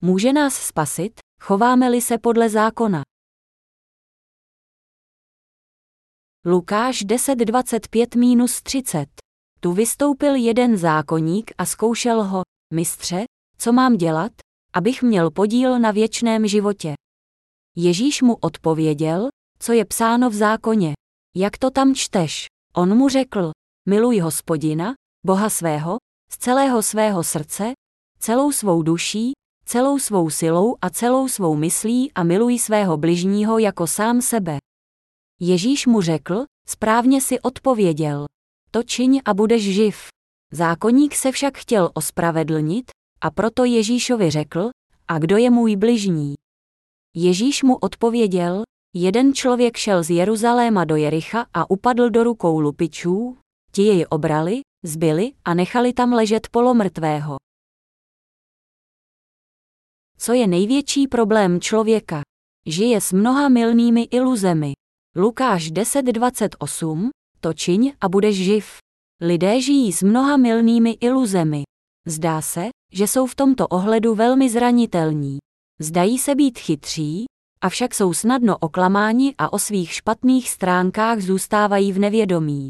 může nás spasit, chováme-li se podle zákona. Lukáš 10.25-30 Tu vystoupil jeden zákonník a zkoušel ho, mistře, co mám dělat, abych měl podíl na věčném životě. Ježíš mu odpověděl, co je psáno v zákoně. Jak to tam čteš? On mu řekl, miluj hospodina, Boha svého, z celého svého srdce, celou svou duší, celou svou silou a celou svou myslí a miluj svého bližního jako sám sebe. Ježíš mu řekl, správně si odpověděl. To čiň a budeš živ. Zákonník se však chtěl ospravedlnit, a proto Ježíšovi řekl, a kdo je můj bližní? Ježíš mu odpověděl, jeden člověk šel z Jeruzaléma do Jericha a upadl do rukou lupičů, ti jej obrali, zbyli a nechali tam ležet polomrtvého. Co je největší problém člověka? Žije s mnoha milnými iluzemi. Lukáš 10.28, to čiň a budeš živ. Lidé žijí s mnoha milnými iluzemi. Zdá se, že jsou v tomto ohledu velmi zranitelní. Zdají se být chytří, avšak jsou snadno oklamáni a o svých špatných stránkách zůstávají v nevědomí.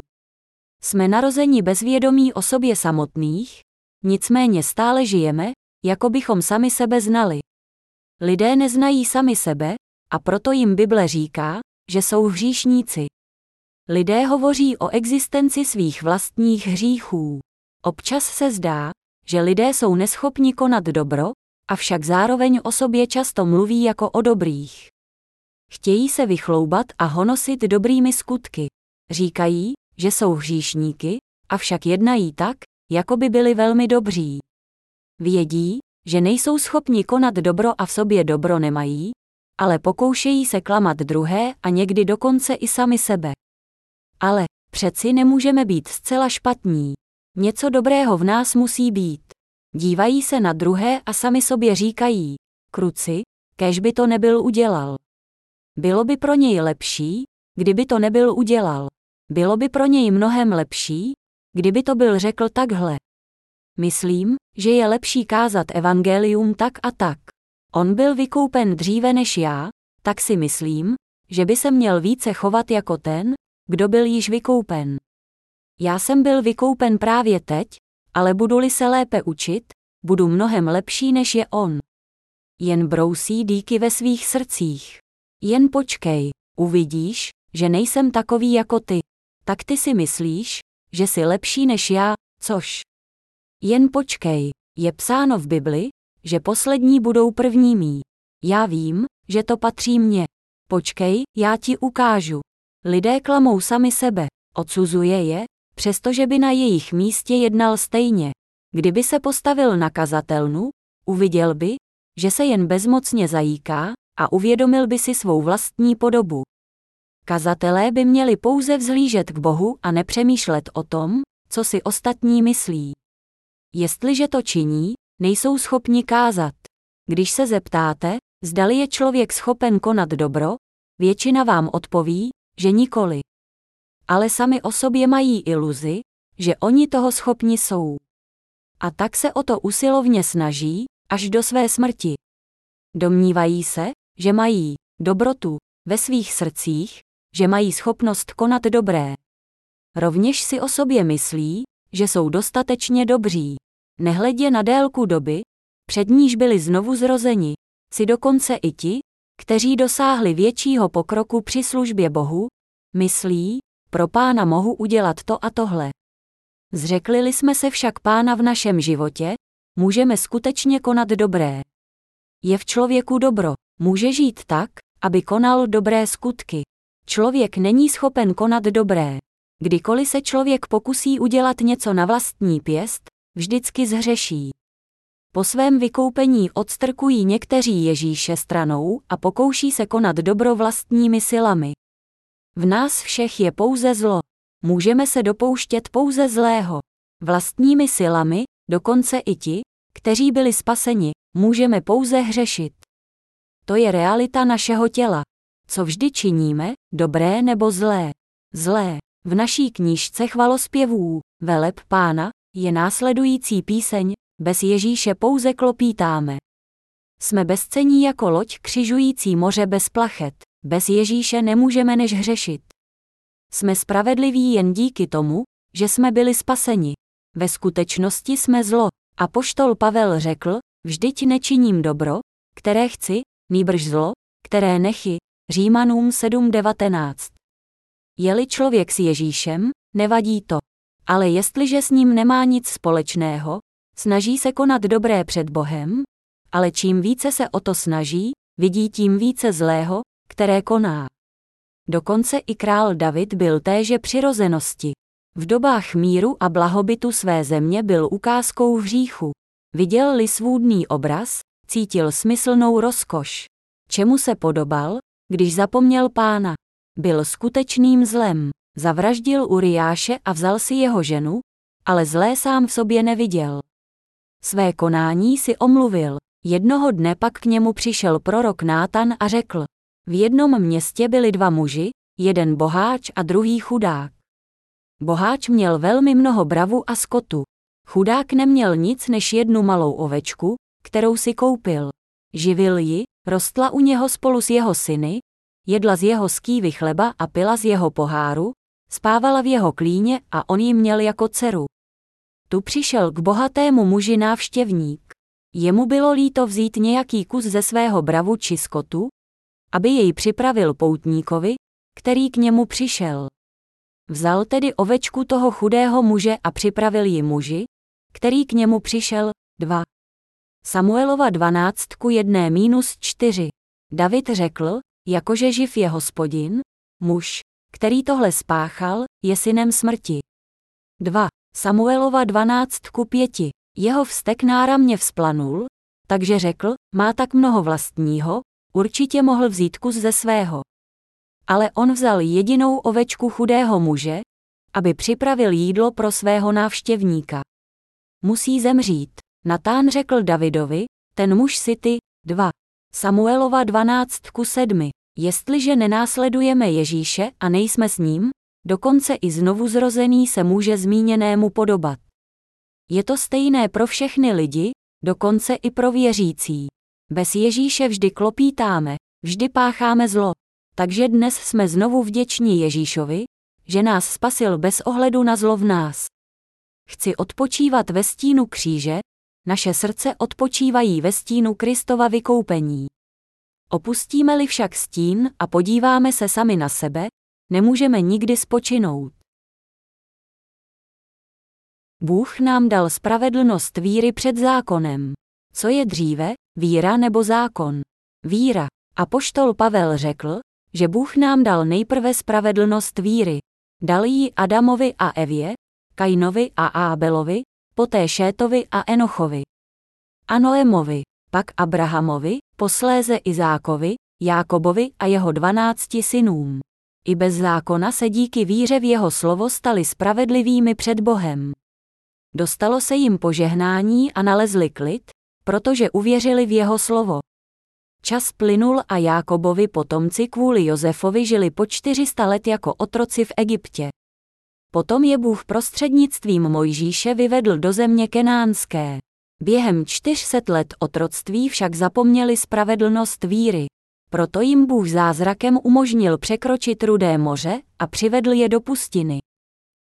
Jsme narozeni bez vědomí o sobě samotných, nicméně stále žijeme, jako bychom sami sebe znali. Lidé neznají sami sebe, a proto jim Bible říká, že jsou hříšníci. Lidé hovoří o existenci svých vlastních hříchů. Občas se zdá, že lidé jsou neschopni konat dobro, avšak zároveň o sobě často mluví jako o dobrých. Chtějí se vychloubat a honosit dobrými skutky. Říkají, že jsou hříšníky, avšak jednají tak, jako by byli velmi dobří. Vědí, že nejsou schopni konat dobro a v sobě dobro nemají, ale pokoušejí se klamat druhé a někdy dokonce i sami sebe. Ale přeci nemůžeme být zcela špatní. Něco dobrého v nás musí být. Dívají se na druhé a sami sobě říkají, kruci, kež by to nebyl udělal. Bylo by pro něj lepší, kdyby to nebyl udělal. Bylo by pro něj mnohem lepší, kdyby to byl řekl takhle. Myslím, že je lepší kázat evangelium tak a tak. On byl vykoupen dříve než já, tak si myslím, že by se měl více chovat jako ten, kdo byl již vykoupen. Já jsem byl vykoupen právě teď, ale budu-li se lépe učit, budu mnohem lepší než je on. Jen brousí díky ve svých srdcích. Jen počkej, uvidíš, že nejsem takový jako ty. Tak ty si myslíš, že jsi lepší než já, což. Jen počkej, je psáno v Bibli, že poslední budou prvními. Já vím, že to patří mně. Počkej, já ti ukážu. Lidé klamou sami sebe, odsuzuje je, přestože by na jejich místě jednal stejně. Kdyby se postavil na kazatelnu, uviděl by, že se jen bezmocně zajíká a uvědomil by si svou vlastní podobu. Kazatelé by měli pouze vzhlížet k Bohu a nepřemýšlet o tom, co si ostatní myslí. Jestliže to činí, nejsou schopni kázat. Když se zeptáte, zdali je člověk schopen konat dobro, většina vám odpoví, že nikoli. Ale sami o sobě mají iluzi, že oni toho schopni jsou. A tak se o to usilovně snaží, až do své smrti. Domnívají se, že mají dobrotu ve svých srdcích, že mají schopnost konat dobré. Rovněž si o sobě myslí, že jsou dostatečně dobří. Nehledě na délku doby, před níž byli znovu zrozeni, si dokonce i ti, kteří dosáhli většího pokroku při službě Bohu, myslí, pro pána mohu udělat to a tohle. Zřekli jsme se však pána v našem životě, můžeme skutečně konat dobré. Je v člověku dobro, může žít tak, aby konal dobré skutky. Člověk není schopen konat dobré. Kdykoliv se člověk pokusí udělat něco na vlastní pěst, vždycky zhřeší. Po svém vykoupení odstrkují někteří Ježíše stranou a pokouší se konat dobro vlastními silami. V nás všech je pouze zlo. Můžeme se dopouštět pouze zlého. Vlastními silami, dokonce i ti, kteří byli spaseni, můžeme pouze hřešit. To je realita našeho těla. Co vždy činíme, dobré nebo zlé. Zlé. V naší knížce chvalospěvů, veleb pána, je následující píseň, bez Ježíše pouze klopítáme. Jsme bezcení jako loď křižující moře bez plachet. Bez Ježíše nemůžeme než hřešit. Jsme spravedliví jen díky tomu, že jsme byli spaseni. Ve skutečnosti jsme zlo. A poštol Pavel řekl, vždyť nečiním dobro, které chci, nýbrž zlo, které nechy. Římanům 7.19. Je-li člověk s Ježíšem, nevadí to. Ale jestliže s ním nemá nic společného, snaží se konat dobré před Bohem, ale čím více se o to snaží, vidí tím více zlého, které koná. Dokonce i král David byl téže přirozenosti. V dobách míru a blahobytu své země byl ukázkou v říchu. Viděl-li svůdný obraz, cítil smyslnou rozkoš. Čemu se podobal, když zapomněl pána? Byl skutečným zlem. Zavraždil Uriáše a vzal si jeho ženu, ale zlé sám v sobě neviděl. Své konání si omluvil. Jednoho dne pak k němu přišel prorok Nátan a řekl, v jednom městě byli dva muži, jeden boháč a druhý chudák. Boháč měl velmi mnoho bravu a skotu. Chudák neměl nic než jednu malou ovečku, kterou si koupil. Živil ji, rostla u něho spolu s jeho syny, jedla z jeho skývy chleba a pila z jeho poháru, spávala v jeho klíně a on ji měl jako dceru. Tu přišel k bohatému muži návštěvník. Jemu bylo líto vzít nějaký kus ze svého bravu či skotu, aby jej připravil poutníkovi, který k němu přišel. Vzal tedy ovečku toho chudého muže a připravil ji muži, který k němu přišel, dva. Samuelova 12 ku 1 minus 4. David řekl, jakože živ je hospodin, muž, který tohle spáchal, je synem smrti. 2. Samuelova 12 ku 5. Jeho vztek náramně vzplanul, takže řekl, má tak mnoho vlastního, určitě mohl vzít kus ze svého. Ale on vzal jedinou ovečku chudého muže, aby připravil jídlo pro svého návštěvníka. Musí zemřít. Natán řekl Davidovi, ten muž si ty, dva. Samuelova 12 ku 7. Jestliže nenásledujeme Ježíše a nejsme s ním, dokonce i znovu zrozený se může zmíněnému podobat. Je to stejné pro všechny lidi, dokonce i pro věřící. Bez Ježíše vždy klopítáme, vždy pácháme zlo. Takže dnes jsme znovu vděční Ježíšovi, že nás spasil bez ohledu na zlo v nás. Chci odpočívat ve stínu kříže, naše srdce odpočívají ve stínu Kristova vykoupení. Opustíme-li však stín a podíváme se sami na sebe, nemůžeme nikdy spočinout. Bůh nám dal spravedlnost víry před zákonem. Co je dříve, víra nebo zákon? Víra. A poštol Pavel řekl, že Bůh nám dal nejprve spravedlnost víry. Dal ji Adamovi a Evě, Kainovi a Ábelovi, poté Šétovi a Enochovi. A Noemovi, pak Abrahamovi, posléze Izákovi, Jákobovi a jeho dvanácti synům. I bez zákona se díky víře v jeho slovo stali spravedlivými před Bohem. Dostalo se jim požehnání a nalezli klid, protože uvěřili v jeho slovo. Čas plynul a Jákobovi potomci kvůli Josefovi žili po 400 let jako otroci v Egyptě. Potom je Bůh prostřednictvím Mojžíše vyvedl do země kenánské. Během 400 let otroctví však zapomněli spravedlnost víry. Proto jim Bůh zázrakem umožnil překročit rudé moře a přivedl je do pustiny.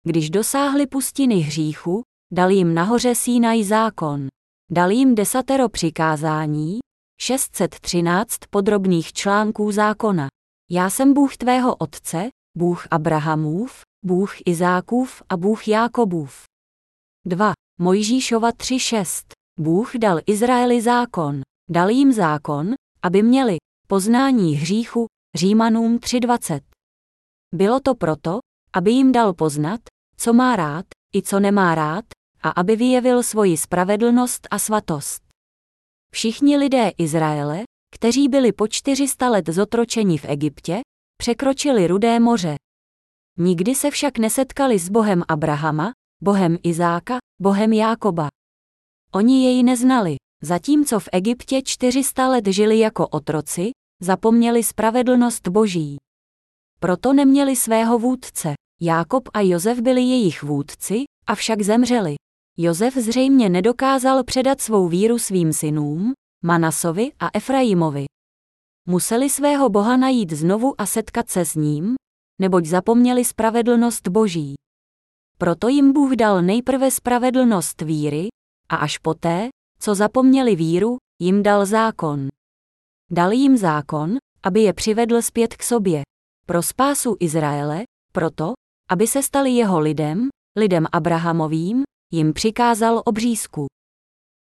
Když dosáhli pustiny hříchu, dal jim nahoře Sínaj zákon. Dal jim desatero přikázání, 613 podrobných článků zákona. Já jsem Bůh tvého otce, Bůh Abrahamův, Bůh Izákův a Bůh Jákobův. 2. Mojžíšova 3.6. Bůh dal Izraeli zákon. Dal jim zákon, aby měli poznání hříchu, Římanům 3.20. Bylo to proto, aby jim dal poznat, co má rád i co nemá rád, a aby vyjevil svoji spravedlnost a svatost. Všichni lidé Izraele, kteří byli po 400 let zotročeni v Egyptě, překročili Rudé moře. Nikdy se však nesetkali s Bohem Abrahama, Bohem Izáka, Bohem Jákoba. Oni jej neznali, zatímco v Egyptě 400 let žili jako otroci, zapomněli spravedlnost Boží. Proto neměli svého vůdce. Jákob a Josef byli jejich vůdci, avšak zemřeli. Josef zřejmě nedokázal předat svou víru svým synům, Manasovi a Efraimovi. Museli svého Boha najít znovu a setkat se s ním, neboť zapomněli spravedlnost Boží. Proto jim Bůh dal nejprve spravedlnost víry, a až poté, co zapomněli víru, jim dal zákon. Dal jim zákon, aby je přivedl zpět k sobě. Pro spásu Izraele, proto, aby se stali jeho lidem, lidem Abrahamovým, jim přikázal obřízku.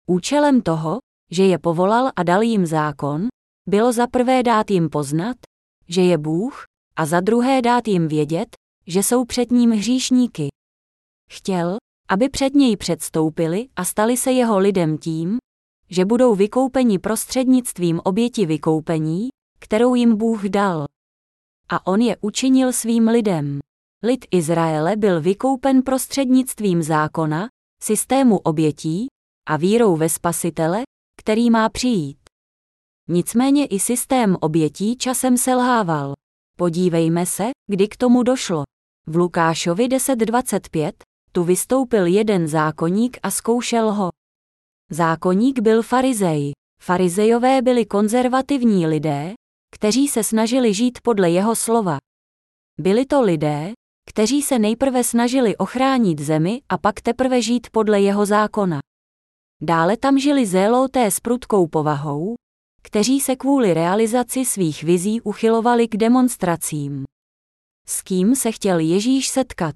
Účelem toho, že je povolal a dal jim zákon, bylo za prvé dát jim poznat, že je Bůh, a za druhé dát jim vědět, že jsou před ním hříšníky. Chtěl, aby před něj předstoupili a stali se jeho lidem tím, že budou vykoupeni prostřednictvím oběti vykoupení, kterou jim Bůh dal. A on je učinil svým lidem. Lid Izraele byl vykoupen prostřednictvím zákona, systému obětí a vírou ve Spasitele, který má přijít. Nicméně i systém obětí časem selhával. Podívejme se, kdy k tomu došlo. V Lukášovi 10.25 tu vystoupil jeden zákonník a zkoušel ho. Zákonník byl farizej. Farizejové byli konzervativní lidé, kteří se snažili žít podle jeho slova. Byli to lidé, kteří se nejprve snažili ochránit zemi a pak teprve žít podle jeho zákona. Dále tam žili zéloté s prudkou povahou, kteří se kvůli realizaci svých vizí uchylovali k demonstracím. S kým se chtěl Ježíš setkat?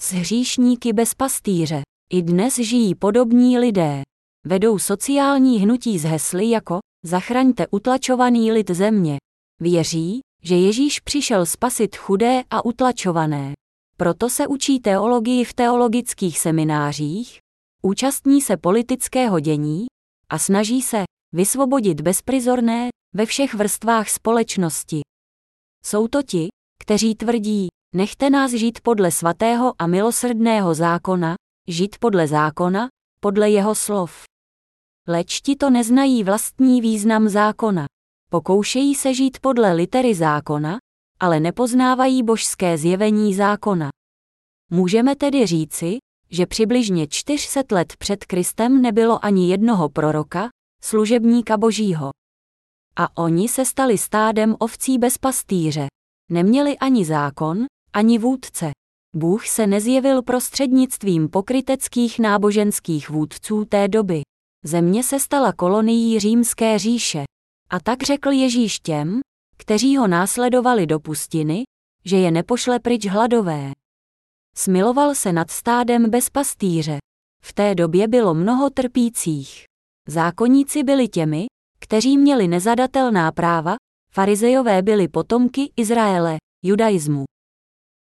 S hříšníky bez pastýře. I dnes žijí podobní lidé. Vedou sociální hnutí z hesly jako Zachraňte utlačovaný lid země. Věří, že Ježíš přišel spasit chudé a utlačované. Proto se učí teologii v teologických seminářích, účastní se politického dění a snaží se vysvobodit bezprizorné ve všech vrstvách společnosti. Jsou to ti, kteří tvrdí, nechte nás žít podle svatého a milosrdného zákona, žít podle zákona, podle jeho slov. Leč ti to neznají vlastní význam zákona. Pokoušejí se žít podle litery zákona, ale nepoznávají božské zjevení zákona. Můžeme tedy říci, že přibližně 400 let před Kristem nebylo ani jednoho proroka, služebníka božího. A oni se stali stádem ovcí bez pastýře. Neměli ani zákon, ani vůdce. Bůh se nezjevil prostřednictvím pokryteckých náboženských vůdců té doby. Země se stala kolonií římské říše. A tak řekl Ježíš těm, kteří ho následovali do pustiny, že je nepošle pryč hladové. Smiloval se nad stádem bez pastýře. V té době bylo mnoho trpících. Zákonníci byli těmi, kteří měli nezadatelná práva, farizejové byli potomky Izraele, judaismu.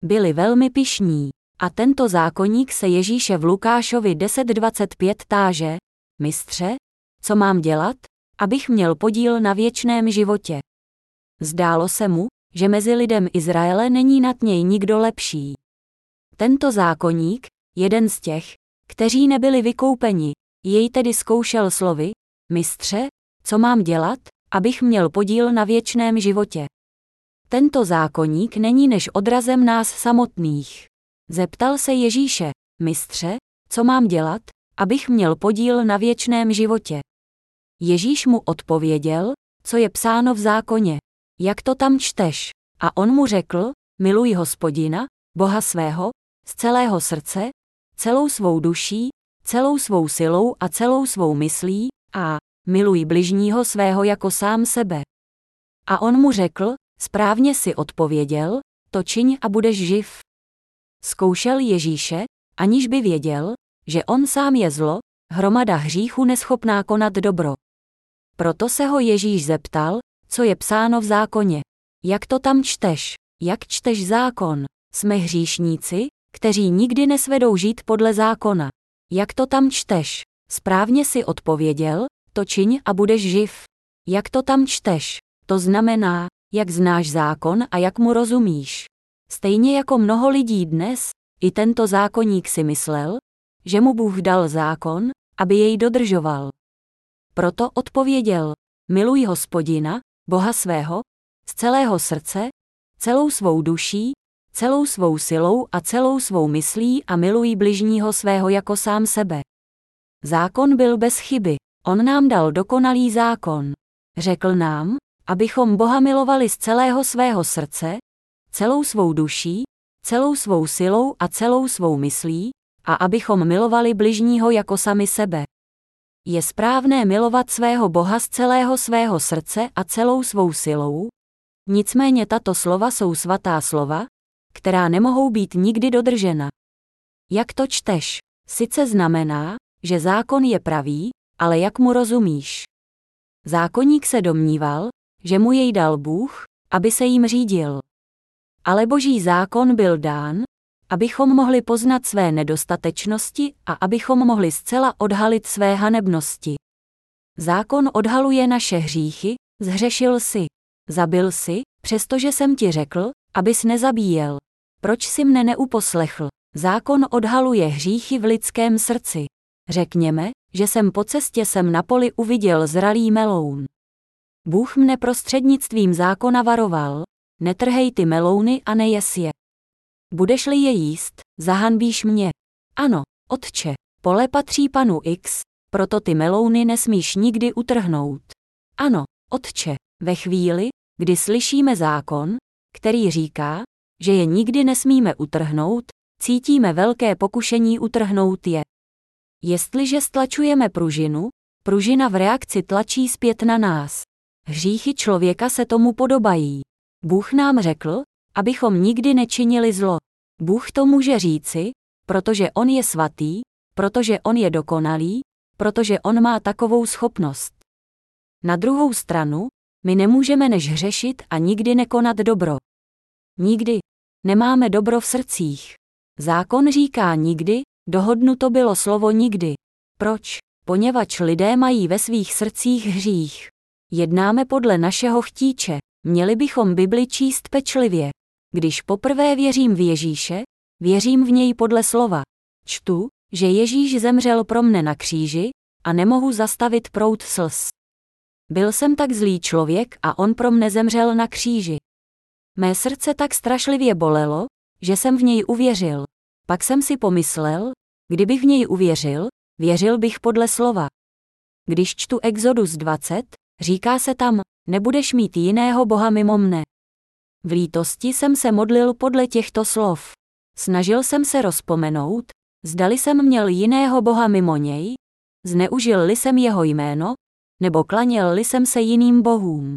Byli velmi pišní. A tento zákonník se Ježíše v Lukášovi 10.25 táže, mistře, co mám dělat, abych měl podíl na věčném životě. Zdálo se mu, že mezi lidem Izraele není nad něj nikdo lepší. Tento zákonník, jeden z těch, kteří nebyli vykoupeni, jej tedy zkoušel slovy, mistře, co mám dělat, abych měl podíl na věčném životě. Tento zákonník není než odrazem nás samotných. Zeptal se Ježíše, mistře, co mám dělat, abych měl podíl na věčném životě. Ježíš mu odpověděl, co je psáno v zákoně, jak to tam čteš. A on mu řekl, miluj hospodina, Boha svého, z celého srdce, celou svou duší, celou svou silou a celou svou myslí, a miluj bližního svého jako sám sebe. A on mu řekl, správně si odpověděl, to čiň a budeš živ. Zkoušel Ježíše, aniž by věděl, že on sám je zlo, hromada hříchu neschopná konat dobro. Proto se ho Ježíš zeptal, co je psáno v zákoně. Jak to tam čteš? Jak čteš zákon? Jsme hříšníci, kteří nikdy nesvedou žít podle zákona. Jak to tam čteš? Správně si odpověděl, to čiň a budeš živ. Jak to tam čteš? To znamená, jak znáš zákon a jak mu rozumíš. Stejně jako mnoho lidí dnes, i tento zákonník si myslel, že mu Bůh dal zákon, aby jej dodržoval. Proto odpověděl, miluj hospodina, Boha svého, z celého srdce, celou svou duší, celou svou silou a celou svou myslí a miluj bližního svého jako sám sebe. Zákon byl bez chyby. On nám dal dokonalý zákon. Řekl nám, abychom Boha milovali z celého svého srdce, celou svou duší, celou svou silou a celou svou myslí, a abychom milovali bližního jako sami sebe. Je správné milovat svého Boha z celého svého srdce a celou svou silou? Nicméně tato slova jsou svatá slova, která nemohou být nikdy dodržena. Jak to čteš? Sice znamená, že zákon je pravý, ale jak mu rozumíš? Zákonník se domníval, že mu jej dal Bůh, aby se jim řídil. Ale boží zákon byl dán, abychom mohli poznat své nedostatečnosti a abychom mohli zcela odhalit své hanebnosti. Zákon odhaluje naše hříchy, zhřešil si, zabil si, přestože jsem ti řekl, abys nezabíjel. Proč si mne neuposlechl? Zákon odhaluje hříchy v lidském srdci. Řekněme, že jsem po cestě sem na poli uviděl zralý meloun. Bůh mne prostřednictvím zákona varoval, netrhej ty melouny a nejes je. Budeš-li je jíst, zahanbíš mě. Ano, otče, pole patří panu X, proto ty melouny nesmíš nikdy utrhnout. Ano, otče, ve chvíli, kdy slyšíme zákon, který říká, že je nikdy nesmíme utrhnout, cítíme velké pokušení utrhnout je. Jestliže stlačujeme pružinu, pružina v reakci tlačí zpět na nás. Hříchy člověka se tomu podobají. Bůh nám řekl, abychom nikdy nečinili zlo. Bůh to může říci, protože On je svatý, protože On je dokonalý, protože On má takovou schopnost. Na druhou stranu, my nemůžeme než hřešit a nikdy nekonat dobro. Nikdy. Nemáme dobro v srdcích. Zákon říká nikdy, dohodnuto bylo slovo nikdy. Proč? Poněvadž lidé mají ve svých srdcích hřích. Jednáme podle našeho chtíče. Měli bychom Bibli číst pečlivě. Když poprvé věřím v Ježíše, věřím v něj podle slova. Čtu, že Ježíš zemřel pro mne na kříži a nemohu zastavit prout slz. Byl jsem tak zlý člověk a on pro mne zemřel na kříži. Mé srdce tak strašlivě bolelo, že jsem v něj uvěřil. Pak jsem si pomyslel, kdybych v něj uvěřil, věřil bych podle slova. Když čtu Exodus 20, říká se tam, nebudeš mít jiného boha mimo mne. V lítosti jsem se modlil podle těchto slov. Snažil jsem se rozpomenout, zdali jsem měl jiného boha mimo něj, zneužil-li jsem jeho jméno, nebo klaněl-li jsem se jiným bohům.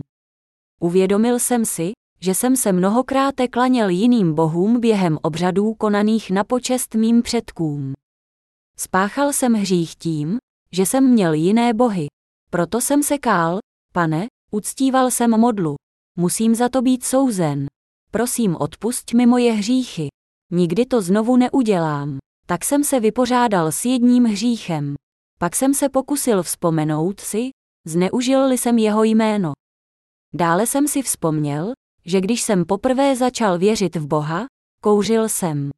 Uvědomil jsem si, že jsem se mnohokrát klaněl jiným bohům během obřadů konaných na počest mým předkům. Spáchal jsem hřích tím, že jsem měl jiné bohy. Proto jsem se kál, pane, uctíval jsem modlu. Musím za to být souzen. Prosím odpusť mi moje hříchy. Nikdy to znovu neudělám. Tak jsem se vypořádal s jedním hříchem. Pak jsem se pokusil vzpomenout si, zneužil-li jsem jeho jméno. Dále jsem si vzpomněl, že když jsem poprvé začal věřit v Boha, kouřil jsem.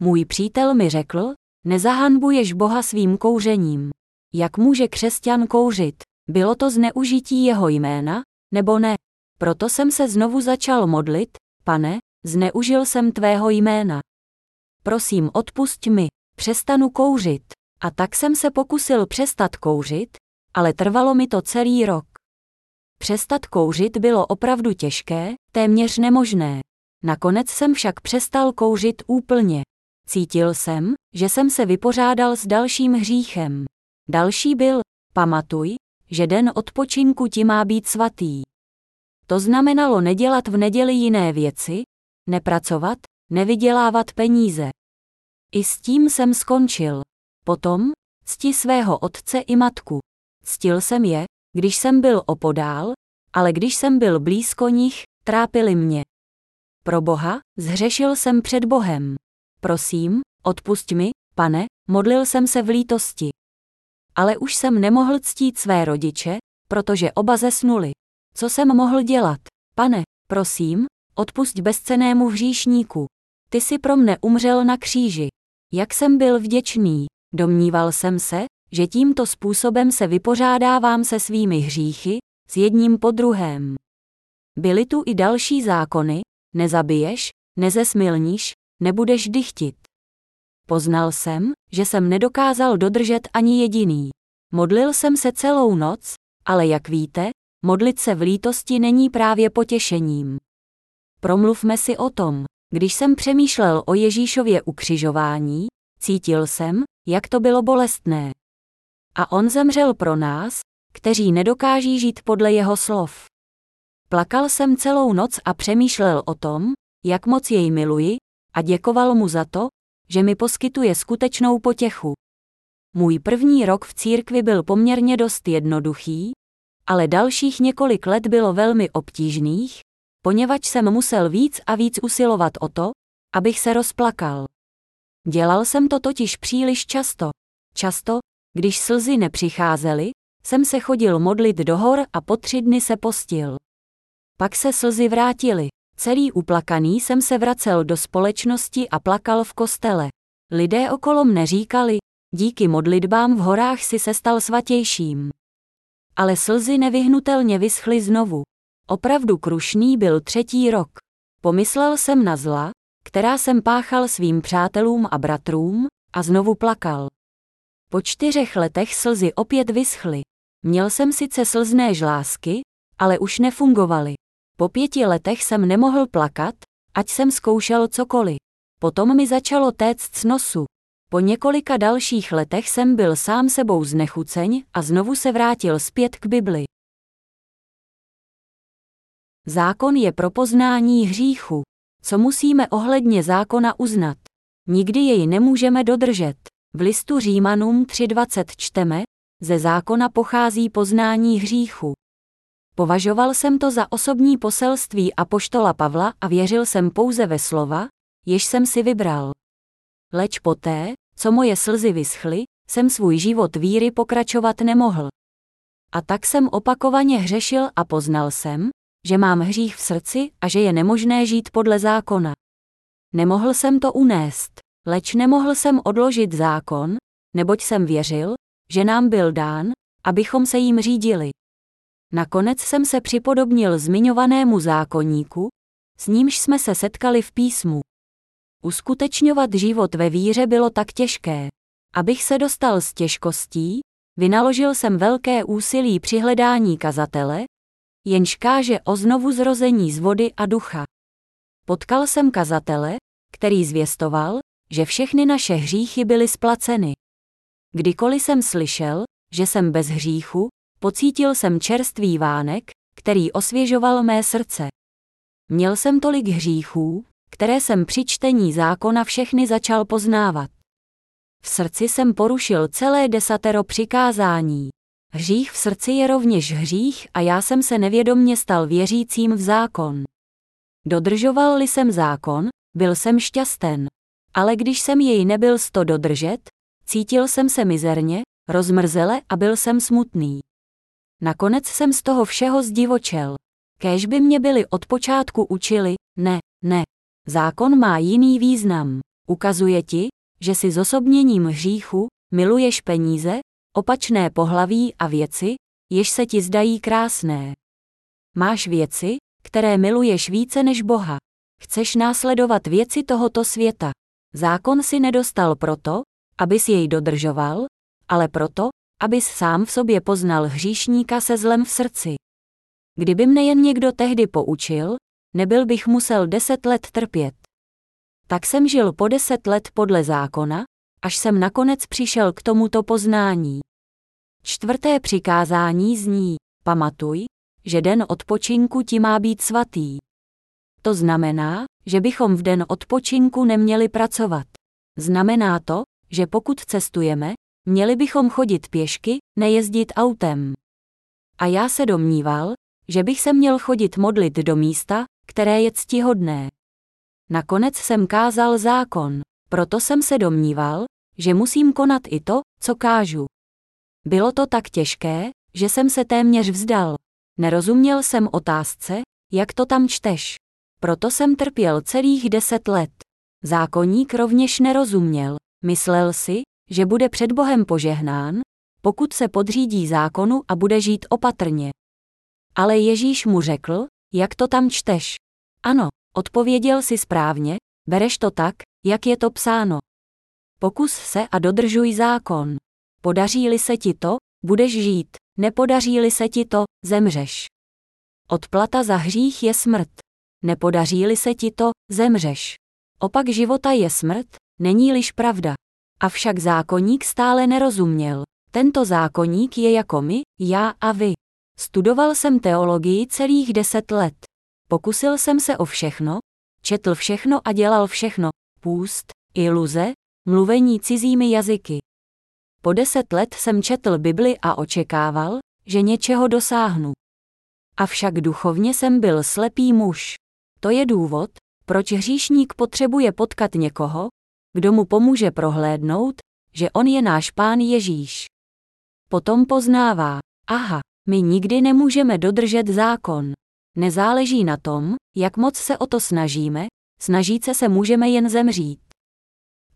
Můj přítel mi řekl, nezahanbuješ Boha svým kouřením. Jak může křesťan kouřit? Bylo to zneužití jeho jména, nebo ne? Proto jsem se znovu začal modlit, pane, zneužil jsem tvého jména. Prosím, odpusť mi, přestanu kouřit. A tak jsem se pokusil přestat kouřit, ale trvalo mi to celý rok. Přestat kouřit bylo opravdu těžké, téměř nemožné. Nakonec jsem však přestal kouřit úplně. Cítil jsem, že jsem se vypořádal s dalším hříchem. Další byl, pamatuj, že den odpočinku ti má být svatý. To znamenalo nedělat v neděli jiné věci, nepracovat, nevydělávat peníze. I s tím jsem skončil. Potom, cti svého otce i matku. Ctil jsem je, když jsem byl opodál, ale když jsem byl blízko nich, trápili mě. Pro Boha, zhřešil jsem před Bohem. Prosím, odpust mi, pane, modlil jsem se v lítosti. Ale už jsem nemohl ctít své rodiče, protože oba zesnuli. Co jsem mohl dělat? Pane, prosím, odpust bezcenému hříšníku. Ty si pro mne umřel na kříži. Jak jsem byl vděčný, domníval jsem se, že tímto způsobem se vypořádávám se svými hříchy, s jedním po druhém. Byly tu i další zákony, nezabiješ, nezesmilníš, nebudeš dychtit. Poznal jsem, že jsem nedokázal dodržet ani jediný. Modlil jsem se celou noc, ale jak víte, modlit se v lítosti není právě potěšením. Promluvme si o tom. Když jsem přemýšlel o Ježíšově ukřižování, cítil jsem, jak to bylo bolestné. A on zemřel pro nás, kteří nedokáží žít podle jeho slov. Plakal jsem celou noc a přemýšlel o tom, jak moc jej miluji, a děkoval mu za to, že mi poskytuje skutečnou potěchu. Můj první rok v církvi byl poměrně dost jednoduchý, ale dalších několik let bylo velmi obtížných, poněvadž jsem musel víc a víc usilovat o to, abych se rozplakal. Dělal jsem to totiž příliš často. Často, když slzy nepřicházely, jsem se chodil modlit do hor a po tři dny se postil. Pak se slzy vrátily. Celý uplakaný jsem se vracel do společnosti a plakal v kostele. Lidé okolo mne říkali, díky modlitbám v horách si se stal svatějším. Ale slzy nevyhnutelně vyschly znovu. Opravdu krušný byl třetí rok. Pomyslel jsem na zla, která jsem páchal svým přátelům a bratrům, a znovu plakal. Po čtyřech letech slzy opět vyschly. Měl jsem sice slzné žlásky, ale už nefungovaly. Po pěti letech jsem nemohl plakat, ať jsem zkoušel cokoliv. Potom mi začalo téct z nosu. Po několika dalších letech jsem byl sám sebou znechuceň a znovu se vrátil zpět k Bibli. Zákon je pro poznání hříchu. Co musíme ohledně zákona uznat? Nikdy jej nemůžeme dodržet. V listu Římanům 3.20 čteme, ze zákona pochází poznání hříchu. Považoval jsem to za osobní poselství apoštola Pavla a věřil jsem pouze ve slova, jež jsem si vybral. Leč poté, co moje slzy vyschly, jsem svůj život víry pokračovat nemohl. A tak jsem opakovaně hřešil a poznal jsem, že mám hřích v srdci a že je nemožné žít podle zákona. Nemohl jsem to unést, leč nemohl jsem odložit zákon, neboť jsem věřil, že nám byl dán, abychom se jim řídili. Nakonec jsem se připodobnil zmiňovanému zákonníku, s nímž jsme se setkali v písmu. Uskutečňovat život ve víře bylo tak těžké. Abych se dostal z těžkostí, vynaložil jsem velké úsilí při hledání kazatele, jenž káže o znovu zrození z vody a ducha. Potkal jsem kazatele, který zvěstoval, že všechny naše hříchy byly splaceny. Kdykoliv jsem slyšel, že jsem bez hříchu, pocítil jsem čerstvý vánek, který osvěžoval mé srdce. Měl jsem tolik hříchů, které jsem při čtení zákona všechny začal poznávat. V srdci jsem porušil celé desatero přikázání. Hřích v srdci je rovněž hřích a já jsem se nevědomně stal věřícím v zákon. Dodržoval-li jsem zákon, byl jsem šťasten. Ale když jsem jej nebyl sto dodržet, cítil jsem se mizerně, rozmrzele a byl jsem smutný. Nakonec jsem z toho všeho zdivočel. Kéž by mě byli od počátku učili, ne, ne. Zákon má jiný význam. Ukazuje ti, že si zosobněním hříchu, miluješ peníze, opačné pohlaví a věci, jež se ti zdají krásné. Máš věci, které miluješ více než Boha. Chceš následovat věci tohoto světa. Zákon si nedostal proto, abys jej dodržoval, ale proto, abys sám v sobě poznal hříšníka se zlem v srdci. Kdyby mne jen někdo tehdy poučil, nebyl bych musel deset let trpět. Tak jsem žil po deset let podle zákona, až jsem nakonec přišel k tomuto poznání. Čtvrté přikázání zní, pamatuj, že den odpočinku ti má být svatý. To znamená, že bychom v den odpočinku neměli pracovat. Znamená to, že pokud cestujeme, měli bychom chodit pěšky, nejezdit autem. A já se domníval, že bych se měl chodit modlit do místa, které je ctihodné. Nakonec jsem kázal zákon, proto jsem se domníval, že musím konat i to, co kážu. Bylo to tak těžké, že jsem se téměř vzdal. Nerozuměl jsem otázce, jak to tam čteš. Proto jsem trpěl celých deset let. Zákonník rovněž nerozuměl. Myslel si, že bude před Bohem požehnán, pokud se podřídí zákonu a bude žít opatrně. Ale Ježíš mu řekl, jak to tam čteš. Ano, odpověděl si správně, bereš to tak, jak je to psáno. Pokus se a dodržuj zákon. Podaří-li se ti to, budeš žít. Nepodaří-li se ti to, zemřeš. Odplata za hřích je smrt. Nepodaří-li se ti to, zemřeš. Opak života je smrt, není-liž pravda. Avšak zákonník stále nerozuměl. Tento zákonník je jako my, já a vy. Studoval jsem teologii celých deset let. Pokusil jsem se o všechno, četl všechno a dělal všechno. Půst, iluze, mluvení cizími jazyky. Po deset let jsem četl Bibli a očekával, že něčeho dosáhnu. Avšak duchovně jsem byl slepý muž. To je důvod, proč hříšník potřebuje potkat někoho, kdo mu pomůže prohlédnout, že on je náš pán Ježíš. Potom poznává, aha, my nikdy nemůžeme dodržet zákon. Nezáleží na tom, jak moc se o to snažíme, snažit se se můžeme jen zemřít.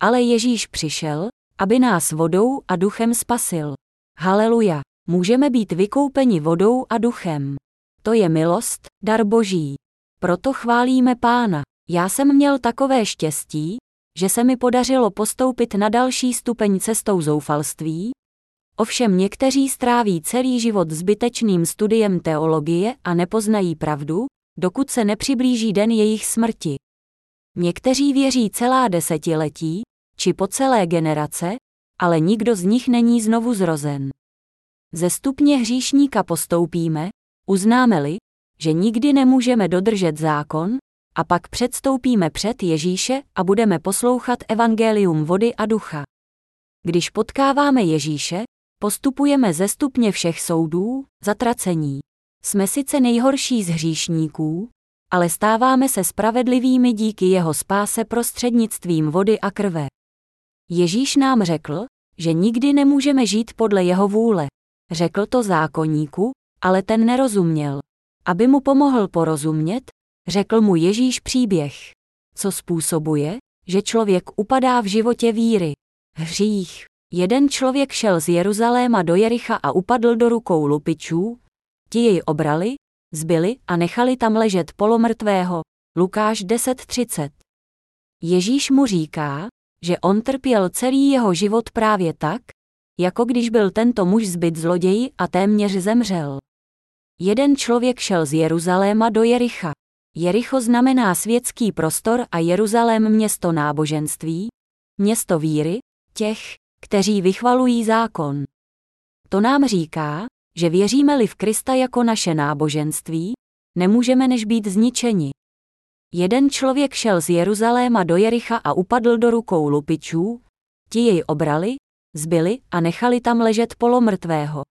Ale Ježíš přišel, aby nás vodou a duchem spasil. Haleluja! Můžeme být vykoupeni vodou a duchem. To je milost, dar boží. Proto chválíme pána. Já jsem měl takové štěstí, že se mi podařilo postoupit na další stupeň cestou zoufalství, Ovšem někteří stráví celý život zbytečným studiem teologie a nepoznají pravdu, dokud se nepřiblíží den jejich smrti. Někteří věří celá desetiletí, či po celé generace, ale nikdo z nich není znovu zrozen. Ze stupně hříšníka postoupíme, uznáme-li, že nikdy nemůžeme dodržet zákon, a pak předstoupíme před Ježíše a budeme poslouchat evangelium vody a ducha. Když potkáváme Ježíše, postupujeme ze stupně všech soudů, zatracení. Jsme sice nejhorší z hříšníků, ale stáváme se spravedlivými díky jeho spáse prostřednictvím vody a krve. Ježíš nám řekl, že nikdy nemůžeme žít podle jeho vůle. Řekl to zákonníku, ale ten nerozuměl. Aby mu pomohl porozumět, řekl mu Ježíš příběh. Co způsobuje, že člověk upadá v životě víry? Hřích. Jeden člověk šel z Jeruzaléma do Jericha a upadl do rukou lupičů, ti jej obrali, zbyli a nechali tam ležet polomrtvého. Lukáš 10.30 Ježíš mu říká, že on trpěl celý jeho život právě tak, jako když byl tento muž zbyt zloději a téměř zemřel. Jeden člověk šel z Jeruzaléma do Jericha. Jericho znamená světský prostor a Jeruzalém město náboženství, město víry, těch, kteří vychvalují zákon. To nám říká, že věříme-li v Krista jako naše náboženství, nemůžeme než být zničeni. Jeden člověk šel z Jeruzaléma do Jericha a upadl do rukou lupičů, ti jej obrali, zbyli a nechali tam ležet polomrtvého.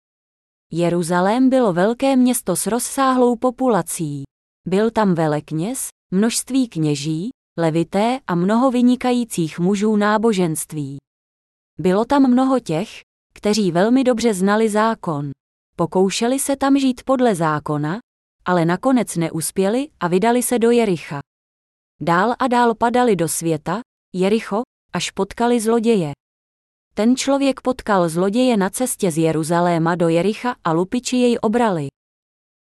Jeruzalém bylo velké město s rozsáhlou populací. Byl tam velekněz, množství kněží, levité a mnoho vynikajících mužů náboženství. Bylo tam mnoho těch, kteří velmi dobře znali zákon. Pokoušeli se tam žít podle zákona, ale nakonec neuspěli a vydali se do Jericha. Dál a dál padali do světa, Jericho, až potkali zloděje. Ten člověk potkal zloděje na cestě z Jeruzaléma do Jericha a lupiči jej obrali.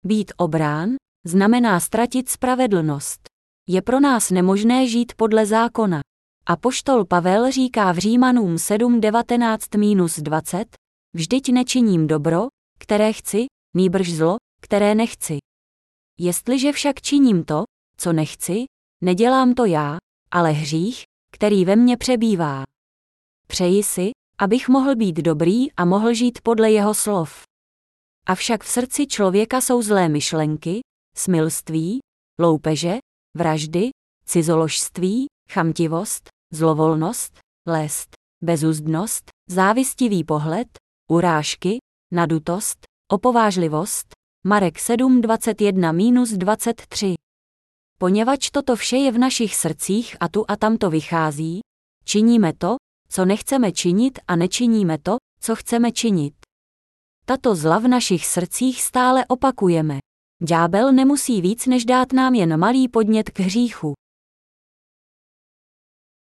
Být obrán znamená ztratit spravedlnost. Je pro nás nemožné žít podle zákona. A poštol Pavel říká v Římanům 7.19-20, vždyť nečiním dobro, které chci, nýbrž zlo, které nechci. Jestliže však činím to, co nechci, nedělám to já, ale hřích, který ve mně přebývá. Přeji si, abych mohl být dobrý a mohl žít podle jeho slov. Avšak v srdci člověka jsou zlé myšlenky, smilství, loupeže, vraždy, cizoložství, chamtivost, zlovolnost, lest, bezuzdnost, závistivý pohled, urážky, nadutost, opovážlivost, Marek 7.21-23. Poněvadž toto vše je v našich srdcích a tu a tam to vychází, činíme to, co nechceme činit a nečiníme to, co chceme činit. Tato zla v našich srdcích stále opakujeme. Ďábel nemusí víc než dát nám jen malý podnět k hříchu.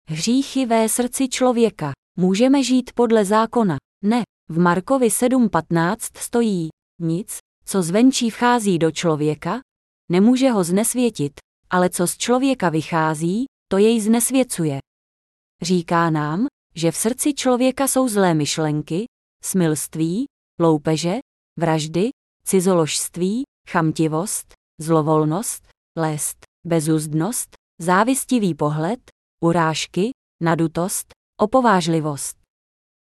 Hříchy ve srdci člověka. Můžeme žít podle zákona. Ne. V Markovi 7.15 stojí nic, co zvenčí vchází do člověka, nemůže ho znesvětit, ale co z člověka vychází, to jej znesvěcuje. Říká nám, že v srdci člověka jsou zlé myšlenky, smilství, loupeže, vraždy, cizoložství, chamtivost, zlovolnost, lest, bezúzdnost, závistivý pohled, urážky, nadutost, opovážlivost.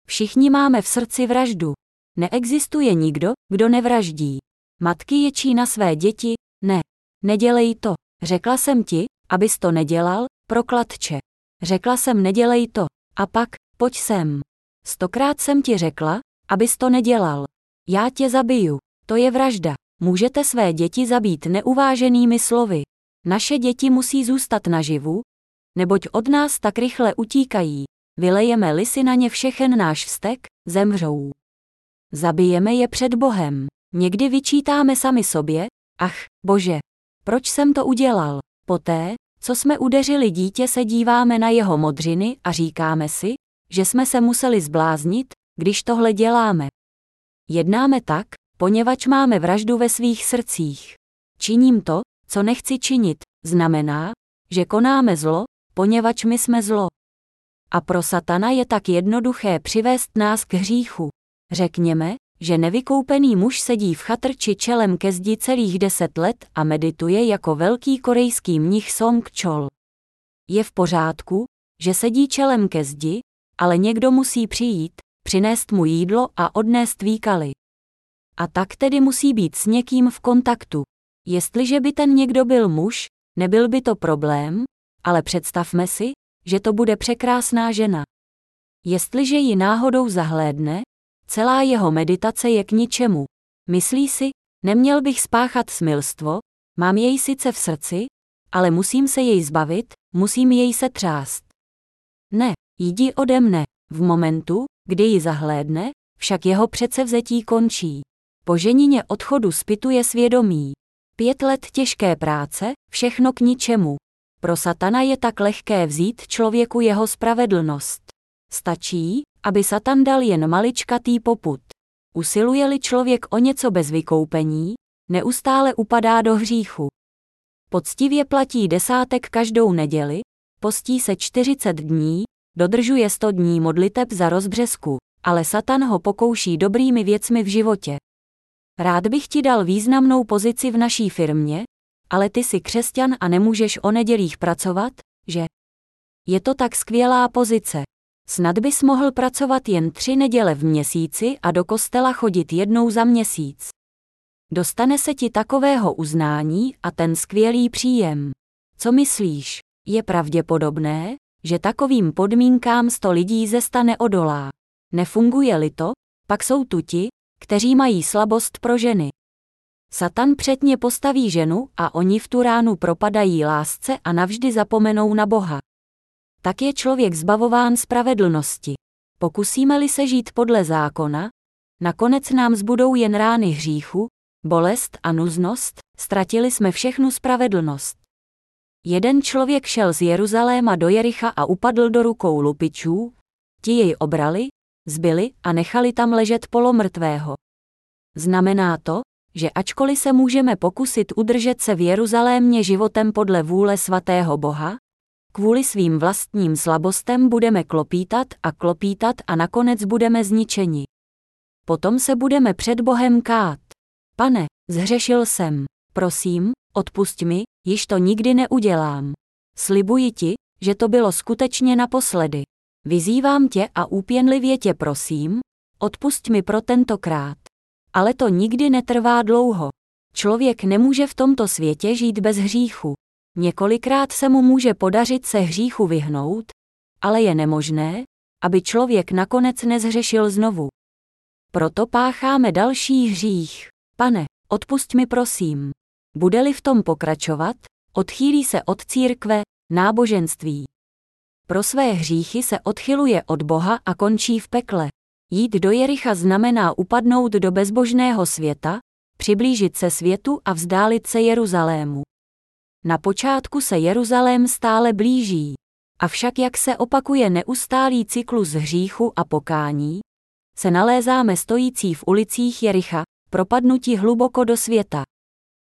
Všichni máme v srdci vraždu. Neexistuje nikdo, kdo nevraždí. Matky ječí na své děti, ne. Nedělej to. Řekla jsem ti, abys to nedělal, prokladče. Řekla jsem nedělej to. A pak, pojď sem. Stokrát jsem ti řekla, abys to nedělal. Já tě zabiju. To je vražda. Můžete své děti zabít neuváženými slovy. Naše děti musí zůstat naživu, neboť od nás tak rychle utíkají. Vylejeme-li si na ně všechen náš vztek, zemřou. Zabijeme je před Bohem. Někdy vyčítáme sami sobě, ach, bože, proč jsem to udělal? Poté, co jsme udeřili dítě, se díváme na jeho modřiny a říkáme si, že jsme se museli zbláznit, když tohle děláme. Jednáme tak, poněvadž máme vraždu ve svých srdcích. Činím to, co nechci činit, znamená, že konáme zlo, poněvadž my jsme zlo. A pro satana je tak jednoduché přivést nás k hříchu. Řekněme, že nevykoupený muž sedí v chatrči čelem ke zdi celých deset let a medituje jako velký korejský mnich Song Chol. Je v pořádku, že sedí čelem ke zdi, ale někdo musí přijít, přinést mu jídlo a odnést výkaly. A tak tedy musí být s někým v kontaktu. Jestliže by ten někdo byl muž, nebyl by to problém, ale představme si, že to bude překrásná žena. Jestliže ji náhodou zahlédne, celá jeho meditace je k ničemu. Myslí si, neměl bych spáchat smilstvo, mám jej sice v srdci, ale musím se jej zbavit, musím jej se třást. Ne, jdi ode mne. V momentu, kdy ji zahlédne, však jeho předsevzetí končí. Po ženině odchodu spituje svědomí. Pět let těžké práce, všechno k ničemu. Pro satana je tak lehké vzít člověku jeho spravedlnost. Stačí, aby satan dal jen maličkatý poput. Usiluje-li člověk o něco bez vykoupení, neustále upadá do hříchu. Poctivě platí desátek každou neděli, postí se 40 dní, dodržuje 100 dní modliteb za rozbřesku, ale Satan ho pokouší dobrými věcmi v životě. Rád bych ti dal významnou pozici v naší firmě, ale ty jsi křesťan a nemůžeš o nedělích pracovat, že? Je to tak skvělá pozice. Snad bys mohl pracovat jen tři neděle v měsíci a do kostela chodit jednou za měsíc. Dostane se ti takového uznání a ten skvělý příjem. Co myslíš? Je pravděpodobné, že takovým podmínkám sto lidí ze stane odolá. Nefunguje-li to, pak jsou tu ti, kteří mají slabost pro ženy. Satan předně postaví ženu a oni v tu ránu propadají lásce a navždy zapomenou na Boha. Tak je člověk zbavován spravedlnosti. Pokusíme-li se žít podle zákona, nakonec nám zbudou jen rány hříchu, bolest a nuznost, ztratili jsme všechnu spravedlnost. Jeden člověk šel z Jeruzaléma do Jericha a upadl do rukou lupičů, ti jej obrali, zbyli a nechali tam ležet polomrtvého. Znamená to, že ačkoliv se můžeme pokusit udržet se v Jeruzalémě životem podle vůle svatého Boha, kvůli svým vlastním slabostem budeme klopítat a klopítat a nakonec budeme zničeni. Potom se budeme před Bohem kát. Pane, zhřešil jsem. Prosím, odpust mi, již to nikdy neudělám. Slibuji ti, že to bylo skutečně naposledy. Vyzývám tě a úpěnlivě tě prosím, odpust mi pro tentokrát. Ale to nikdy netrvá dlouho. Člověk nemůže v tomto světě žít bez hříchu. Několikrát se mu může podařit se hříchu vyhnout, ale je nemožné, aby člověk nakonec nezhřešil znovu. Proto pácháme další hřích. Pane, odpust mi prosím. Bude-li v tom pokračovat, odchýlí se od církve, náboženství. Pro své hříchy se odchyluje od Boha a končí v pekle. Jít do Jericha znamená upadnout do bezbožného světa, přiblížit se světu a vzdálit se Jeruzalému. Na počátku se Jeruzalém stále blíží, avšak jak se opakuje neustálý cyklus hříchu a pokání, se nalézáme stojící v ulicích Jericha, propadnutí hluboko do světa.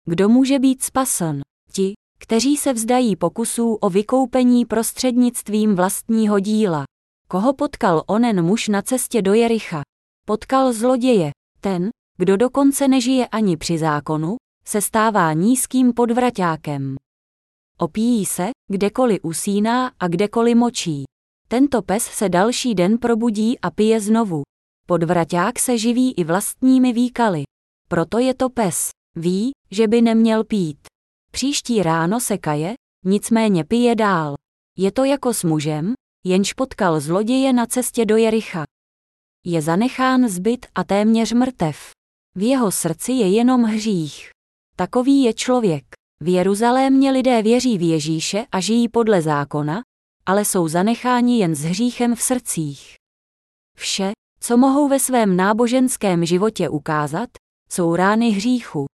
Kdo může být spasen? Ti, kteří se vzdají pokusů o vykoupení prostřednictvím vlastního díla. Koho potkal onen muž na cestě do Jericha? Potkal zloděje, Ten, kdo dokonce nežije ani při zákonu, se stává nízkým podvraťákem. Opíjí se, kdekoliv usíná a kdekoliv močí. Tento pes se další den probudí a pije znovu. Podvraťák se živí i vlastními výkaly. Proto je to pes. Ví, že by neměl pít. Příští ráno se kaje, nicméně pije dál. Je to jako s mužem, jenž potkal zloděje na cestě do Jericha. Je zanechán zbyt a téměř mrtev. V jeho srdci je jenom hřích. Takový je člověk. V Jeruzalémě lidé věří v Ježíše a žijí podle zákona, ale jsou zanecháni jen s hříchem v srdcích. Vše, co mohou ve svém náboženském životě ukázat, jsou rány hříchu.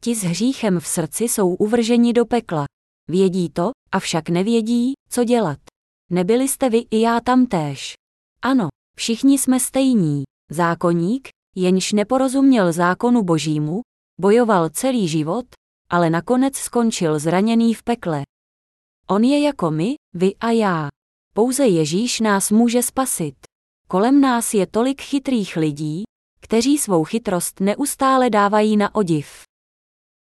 Ti s hříchem v srdci jsou uvrženi do pekla. Vědí to, avšak nevědí, co dělat. Nebyli jste vy i já tamtéž. Ano, všichni jsme stejní. Zákonník, jenž neporozuměl zákonu božímu, bojoval celý život, ale nakonec skončil zraněný v pekle. On je jako my, vy a já. Pouze Ježíš nás může spasit. Kolem nás je tolik chytrých lidí, kteří svou chytrost neustále dávají na odiv.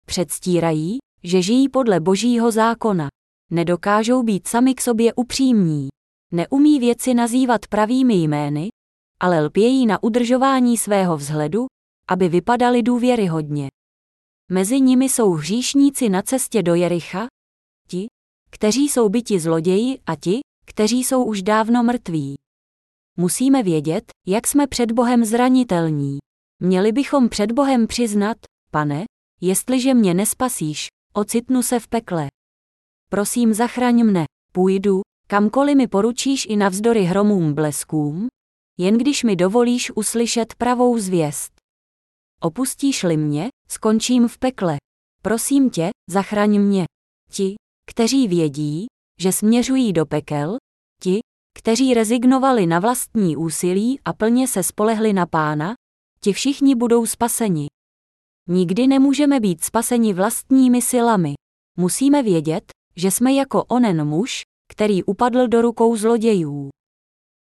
Předstírají, že žijí podle božího zákona. Nedokážou být sami k sobě upřímní. Neumí věci nazývat pravými jmény, ale lpějí na udržování svého vzhledu, aby vypadali důvěryhodně. Mezi nimi jsou hříšníci na cestě do Jericha, ti, kteří jsou byti zloději a ti, kteří jsou už dávno mrtví. Musíme vědět, jak jsme před Bohem zranitelní. Měli bychom před Bohem přiznat, pane, jestliže mě nespasíš, ocitnu se v pekle. Prosím zachraň mne, půjdu, kamkoliv mi poručíš i navzdory hromům bleskům, jen když mi dovolíš uslyšet pravou zvěst. Opustíš-li mě, skončím v pekle. Prosím tě, zachraň mě. Ti, kteří vědí, že směřují do pekel, ti, kteří rezignovali na vlastní úsilí a plně se spolehli na pána, ti všichni budou spaseni. Nikdy nemůžeme být spaseni vlastními silami. Musíme vědět, že jsme jako onen muž, který upadl do rukou zlodějů.